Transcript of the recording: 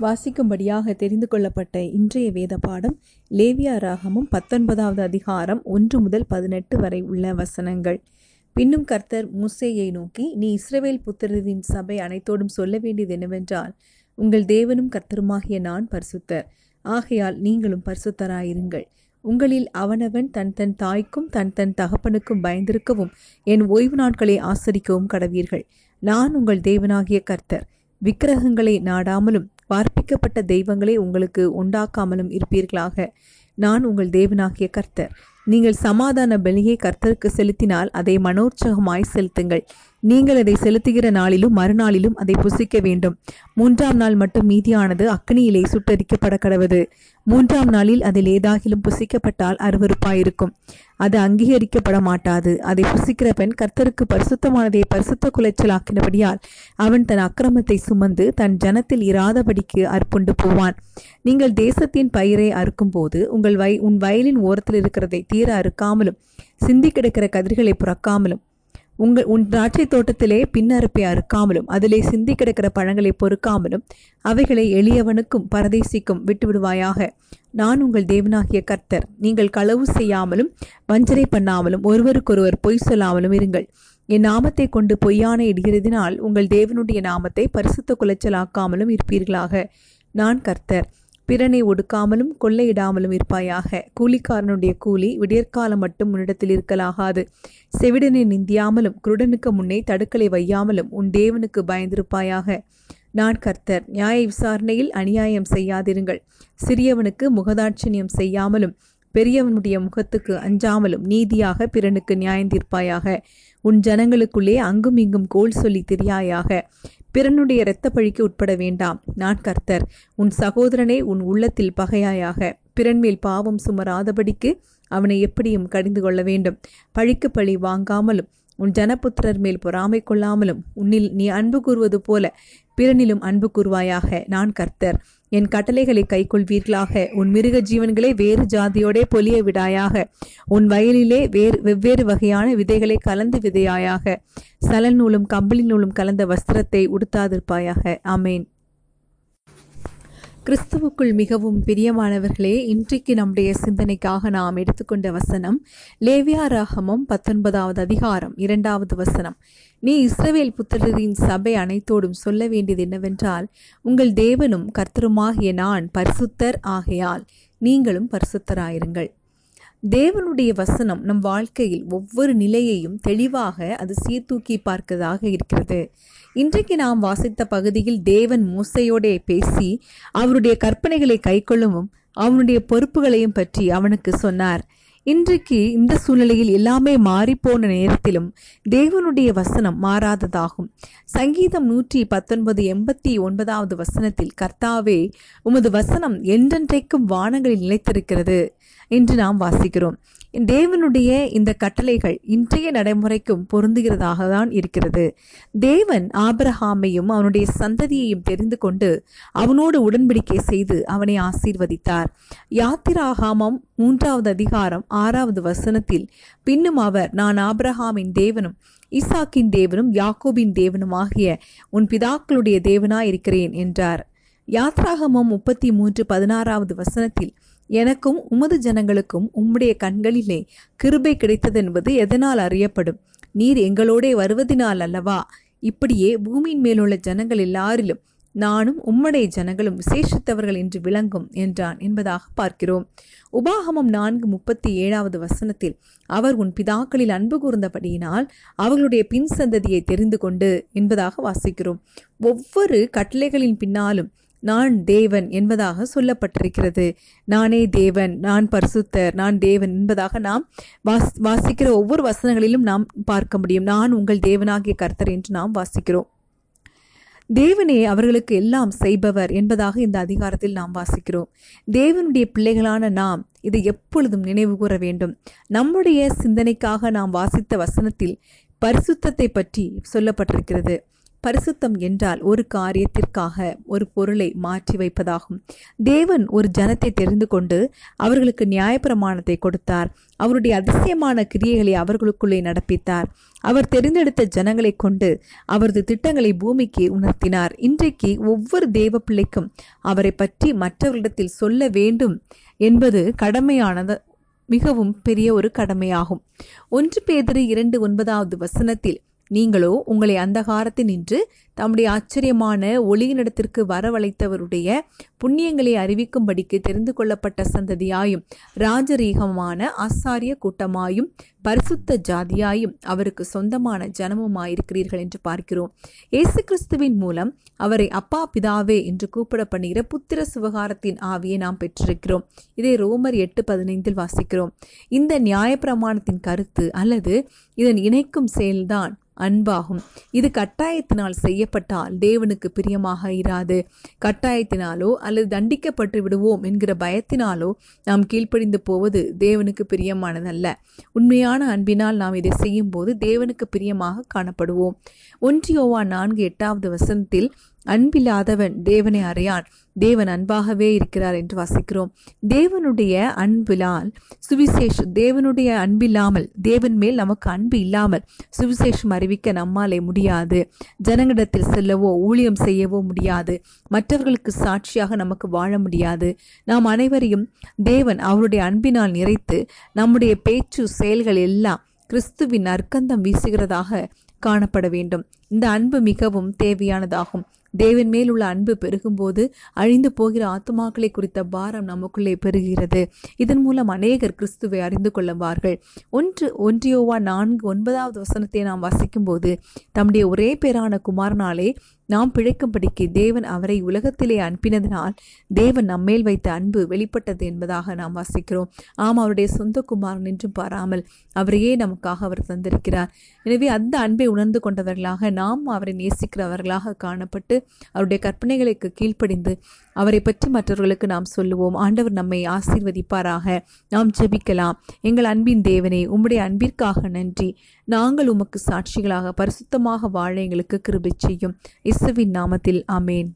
வாசிக்கும்படியாக தெரிந்து கொள்ளப்பட்ட இன்றைய வேத பாடம் லேவியா ராகமும் பத்தொன்பதாவது அதிகாரம் ஒன்று முதல் பதினெட்டு வரை உள்ள வசனங்கள். பின்னும் கர்த்தர் மூசேயை நோக்கி நீ இஸ்ரவேல் புத்திரரின் சபை அனைத்தோடும் சொல்ல வேண்டியது என்னவென்றால் உங்கள் தேவனும் கர்த்தருமாகிய நான் பரிசுத்தர். ஆகையால் நீங்களும் பரிசுத்தராயிருங்கள். உங்களில் அவனவன் தன் தன் தாய்க்கும் தன் தன் தகப்பனுக்கும் பயந்திருக்கவும் என் ஓய்வு நாட்களை ஆசரிக்கவும் கடவீர்கள். நான் உங்கள் தேவனாகிய கர்த்தர். விக்கிரகங்களை நாடாமலும் வார்ப்பிக்கப்பட்ட தெய்வங்களை உங்களுக்கு உண்டாக்காமலும் இருப்பீர்களாக. நான் உங்கள் தேவனாகிய கர்த்தர். நீங்கள் சமாதான பலியை கர்த்தருக்கு செலுத்தினால் அதை மனோற்சகமாய் செலுத்துங்கள். நீங்கள் அதை செலுத்துகிற நாளிலும் மறுநாளிலும் அதை புசிக்க வேண்டும். மூன்றாம் நாள் மட்டும் மீதியானது அக்னியிலே சுட்டரிக்கப்பட கடவுது மூன்றாம் நாளில் அதில் ஏதாகிலும் புசிக்கப்பட்டால் அருவறுப்பாயிருக்கும் அது அங்கீகரிக்கப்பட மாட்டாது அதை புசிக்கிற பெண் கர்த்தருக்கு பரிசுத்தமானதை பரிசுத்த குலைச்சலாக்கினபடியால் அவன் தன் அக்கிரமத்தை சுமந்து தன் ஜனத்தில் இராதபடிக்கு அற்புண்டு போவான். நீங்கள் தேசத்தின் பயிரை அறுக்கும்போது உங்கள் வய உன் வயலின் ஓரத்தில் இருக்கிறதை தீர அறுக்காமலும் சிந்தி கிடக்கிற கதிர்களை புறக்காமலும் உங்கள் உன் திராட்சை தோட்டத்திலே பின்னறுப்பை அறுக்காமலும் அதிலே சிந்தி கிடக்கிற பழங்களை பொறுக்காமலும் அவைகளை எளியவனுக்கும் பரதேசிக்கும் விட்டுவிடுவாயாக. நான் உங்கள் தேவனாகிய கர்த்தர். நீங்கள் களவு செய்யாமலும் வஞ்சனை பண்ணாமலும் ஒருவருக்கொருவர் பொய் சொல்லாமலும் இருங்கள். என் நாமத்தை கொண்டு பொய்யான இடுகிறதினால் உங்கள் தேவனுடைய நாமத்தை பரிசுத்த குலைச்சலாக்காமலும் இருப்பீர்களாக. நான் கர்த்தர். பிறனை ஒடுக்காமலும் கொள்ளையிடாமலும் இருப்பாயாக. கூலிக்காரனுடைய கூலி விடியற்காலம் மட்டும் உன்னிடத்தில் இருக்கலாகாது. செவிடனை நிந்தியாமலும் குருடனுக்கு முன்னே தடுக்கலை வையாமலும் உன் தேவனுக்கு பயந்திருப்பாயாக. நான் கர்த்தர் நியாய விசாரணையில் அநியாயம் செய்யாதிருங்கள். சிறியவனுக்கு முகதாட்சணியம் செய்யாமலும் பெரியவனுடைய முகத்துக்கு அஞ்சாமலும் நீதியாக பிறனுக்கு நியாயந்தீர்ப்பாயாக. உன் ஜனங்களுக்குள்ளே அங்கும் இங்கும் கோல் சொல்லி திரியாயாக. பிறனுடைய இரத்த பழிக்கு உட்பட வேண்டாம். நான் கர்த்தர். உன் சகோதரனை உன் உள்ளத்தில் பகையாயாக. பிறன்மேல் பாவம் சுமராதபடிக்கு அவனை எப்படியும் கடிந்து கொள்ள வேண்டும். பழிக்கு பழி வாங்காமலும் உன் ஜனபுத்திரர் மேல் பொறாமை கொள்ளாமலும் உன்னில் நீ அன்பு கூறுவது போல பிறனிலும் அன்பு கூறுவாயாக. நான் கர்த்தர். என் கட்டளைகளை கைக்கொள்வீர்களாக. உன் மிருக ஜீவன்களை வேறு ஜாதியோடே பொலிய விடாயாக. உன் வயலிலே வேறு வெவ்வேறு வகையான விதைகளை கலந்து விதையாயாக. சலன் நூலும் கம்பளி நூலும் கலந்த வஸ்திரத்தை உடுத்தாதிருப்பாயாக. அமேன் கிறிஸ்துவுக்குள் மிகவும் பிரியமானவர்களே இன்றைக்கு நம்முடைய சிந்தனைக்காக நாம் எடுத்துக்கொண்ட வசனம் லேவியா ராகமம் பத்தொன்பதாவது அதிகாரம் இரண்டாவது வசனம். நீ இஸ்ரவேல் புத்திரரின் சபை அனைத்தோடும் சொல்ல வேண்டியது என்னவென்றால் உங்கள் தேவனும் கர்த்தருமாகிய நான் பரிசுத்தர் ஆகையால் நீங்களும் பரிசுத்தராயிருங்கள். தேவனுடைய வசனம் நம் வாழ்க்கையில் ஒவ்வொரு நிலையையும் தெளிவாக அது சீர்தூக்கி பார்க்கதாக இருக்கிறது. இன்றைக்கு நாம் வாசித்த பகுதியில் தேவன் மூசையோடே பேசி அவருடைய கற்பனைகளை கைக்கொள்ளவும் அவனுடைய பொறுப்புகளையும் பற்றி அவனுக்கு சொன்னார். இன்றைக்கு இந்த சூழ்நிலையில் எல்லாமே மாறிப்போன நேரத்திலும் தேவனுடைய வசனம் மாறாததாகும். சங்கீதம் நூற்றி பத்தொன்பது எண்பத்தி ஒன்பதாவது வசனத்தில் கர்த்தாவே உமது வசனம் என்றென்றைக்கும் வானங்களில் நிலைத்திருக்கிறது. என்று நாம் வாசிக்கிறோம். தேவனுடைய இந்த கட்டளைகள் இன்றைய நடைமுறைக்கும் பொருந்துகிறதாக தான் இருக்கிறது. தேவன் ஆபரஹாமையும் அவனுடைய சந்ததியையும் தெரிந்து கொண்டு அவனோடு உடன்படிக்கை செய்து அவனை ஆசீர்வதித்தார். யாத்திராகாமம் மூன்றாவது அதிகாரம் ஆறாவது வசனத்தில் பின்னும் அவர் நான் ஆபிரஹாமின் தேவனும் ஈசாக்கின் தேவனும் யாக்கோபின் தேவனும் ஆகிய உன் பிதாக்களுடைய தேவனாயிருக்கிறேன் என்றார். யாத்ராகமம் முப்பத்தி மூன்று பதினாறாவது வசனத்தில் எனக்கும் உமது ஜனங்களுக்கும் உம்முடைய கண்களிலே கிருபை கிடைத்ததென்பது எதனால் அறியப்படும்? நீர் எங்களோடே வருவதினால் அல்லவா? இப்படியே பூமியின் மேலுள்ள ஜனங்கள் எல்லாரிலும் நானும் உம்முடைய ஜனங்களும் விசேஷித்தவர்கள் என்று விளங்கும் என்றான் என்பதாக பார்க்கிறோம். உபாகமம் நான்கு முப்பத்தி ஏழாவது வசனத்தில் அவர் உன் பிதாக்களில் அன்பு கூர்ந்தபடியினால் அவர்களுடைய பின் சந்ததியை தெரிந்து கொண்டு என்பதாக வாசிக்கிறோம். ஒவ்வொரு கட்டளைகளின் பின்னாலும் நான் தேவன் என்பதாக சொல்லப்பட்டிருக்கிறது. நானே தேவன் நான் பரிசுத்தர் நான் தேவன் என்பதாக நாம் வாஸ் வாசிக்கிற ஒவ்வொரு வசனங்களிலும் நாம் பார்க்க முடியும். நான் உங்கள் தேவனாகிய கர்த்தர் என்று நாம் வாசிக்கிறோம். தேவனே அவர்களுக்கு எல்லாம் செய்பவர் என்பதாக இந்த அதிகாரத்தில் நாம் வாசிக்கிறோம். தேவனுடைய பிள்ளைகளான நாம் இதை எப்பொழுதும் நினைவு கூற வேண்டும். நம்முடைய சிந்தனைக்காக நாம் வாசித்த வசனத்தில் பரிசுத்தத்தை பற்றி சொல்லப்பட்டிருக்கிறது. பரிசுத்தம் என்றால் ஒரு காரியத்திற்காக ஒரு பொருளை மாற்றி வைப்பதாகும். தேவன் ஒரு ஜனத்தை தெரிந்து கொண்டு அவர்களுக்கு நியாயப்பிரமாணத்தை கொடுத்தார். அவருடைய அதிசயமான கிரியைகளை அவர்களுக்குள்ளே நடப்பித்தார். அவர் தெரிந்தெடுத்த ஜனங்களை கொண்டு அவரது திட்டங்களை பூமிக்கு உணர்த்தினார். இன்றைக்கு ஒவ்வொரு தேவ பிள்ளைக்கும் அவரை பற்றி மற்றவர்களிடத்தில் சொல்ல வேண்டும் என்பது கடமையானது மிகவும் பெரிய ஒரு கடமையாகும். ஒன்று பேதரு இரண்டு ஒன்பதாவது வசனத்தில் நீங்களோ உங்களை அந்தகாரத்தில் நின்று தம்முடைய ஆச்சரியமான ஒளியினிடத்திற்கு வரவழைத்தவருடைய புண்ணியங்களை அறிவிக்கும்படிக்கு தெரிந்து கொள்ளப்பட்ட சந்ததியாயும் ராஜரீகமான ஆசாரிய கூட்டமாயும் பரிசுத்த ஜாதியாயும் அவருக்கு சொந்தமான ஜனமுமாயிருக்கிறீர்கள் என்று பார்க்கிறோம். இயேசு கிறிஸ்துவின் மூலம் அவரை அப்பா பிதாவே என்று கூப்பிட பண்ணுகிற புத்திர சுவகாரத்தின் ஆவியை நாம் பெற்றிருக்கிறோம். இதை ரோமர் எட்டு பதினைந்தில் வாசிக்கிறோம். இந்த நியாயப்பிரமாணத்தின் கருத்து அல்லது இதன் இணைக்கும் செயல்தான் அன்பாகும். இது கட்டாயத்தினால் செய்யப்பட்டால் தேவனுக்கு பிரியமாக இராது. கட்டாயத்தினாலோ அல்லது தண்டிக்கப்பட்டு விடுவோம் என்கிற பயத்தினாலோ நாம் கீழ்ப்படிந்து போவது தேவனுக்கு பிரியமானதல்ல. உண்மையான அன்பினால் நாம் இதை செய்யும்போது தேவனுக்கு பிரியமாக காணப்படுவோம். ஒன்றியோவா நான்கு எட்டாவது வசனத்தில் அன்பில்லாதவன் தேவனை அறியான். தேவன் அன்பாகவே இருக்கிறார் என்று வாசிக்கிறோம். தேவனுடைய அன்பிலால் சுவிசேஷ தேவனுடைய அன்பில்லாமல் தேவன் மேல் நமக்கு அன்பு இல்லாமல் சுவிசேஷம் அறிவிக்க நம்மாலே முடியாது. ஜனங்களிடத்தில் செல்லவோ ஊழியம் செய்யவோ முடியாது. மற்றவர்களுக்கு சாட்சியாக நமக்கு வாழ முடியாது. நாம் அனைவரையும் தேவன் அவருடைய அன்பினால் நிறைத்து நம்முடைய பேச்சு செயல்கள் எல்லாம் கிறிஸ்துவின் அர்க்கந்தம் வீசுகிறதாக காணப்பட வேண்டும். இந்த அன்பு மிகவும் தேவையானதாகும். தேவன் மேல் உள்ள அன்பு பெருகும்போது அழிந்து போகிற ஆத்மாக்களை குறித்த பாரம் நமக்குள்ளே பெருகிறது. இதன் மூலம் அநேகர் கிறிஸ்துவை அறிந்து கொள்ளுவார்கள். ஒன்று ஒன்றியோவா நான்கு ஒன்பதாவது வசனத்தை நாம் வசிக்கும்போது தம்முடைய ஒரே பேரான குமாரனாலே நாம் பிழைக்கும்படிக்கு தேவன் அவரை உலகத்திலே அனுப்பினதினால் தேவன் நம்மேல் வைத்த அன்பு வெளிப்பட்டது என்பதாக நாம் வாசிக்கிறோம். ஆம் அவருடைய சொந்த குமாரன் என்றும் பாராமல் அவரையே நமக்காக அவர் தந்திருக்கிறார். எனவே அந்த அன்பை உணர்ந்து கொண்டவர்களாக நாம் அவரை நேசிக்கிறவர்களாக காணப்பட்டு அவருடைய கற்பனைகளுக்கு கீழ்ப்படிந்து அவரை பற்றி மற்றவர்களுக்கு நாம் சொல்லுவோம். ஆண்டவர் நம்மை ஆசீர்வதிப்பாராக. நாம் ஜெபிக்கலாம். எங்கள் அன்பின் தேவனே உம்முடைய அன்பிற்காக நன்றி. நாங்கள் உமக்கு சாட்சிகளாக பரிசுத்தமாக வாழ எங்களுக்கு கிருபை செய்யும். இசுவின் நாமத்தில் அமேன்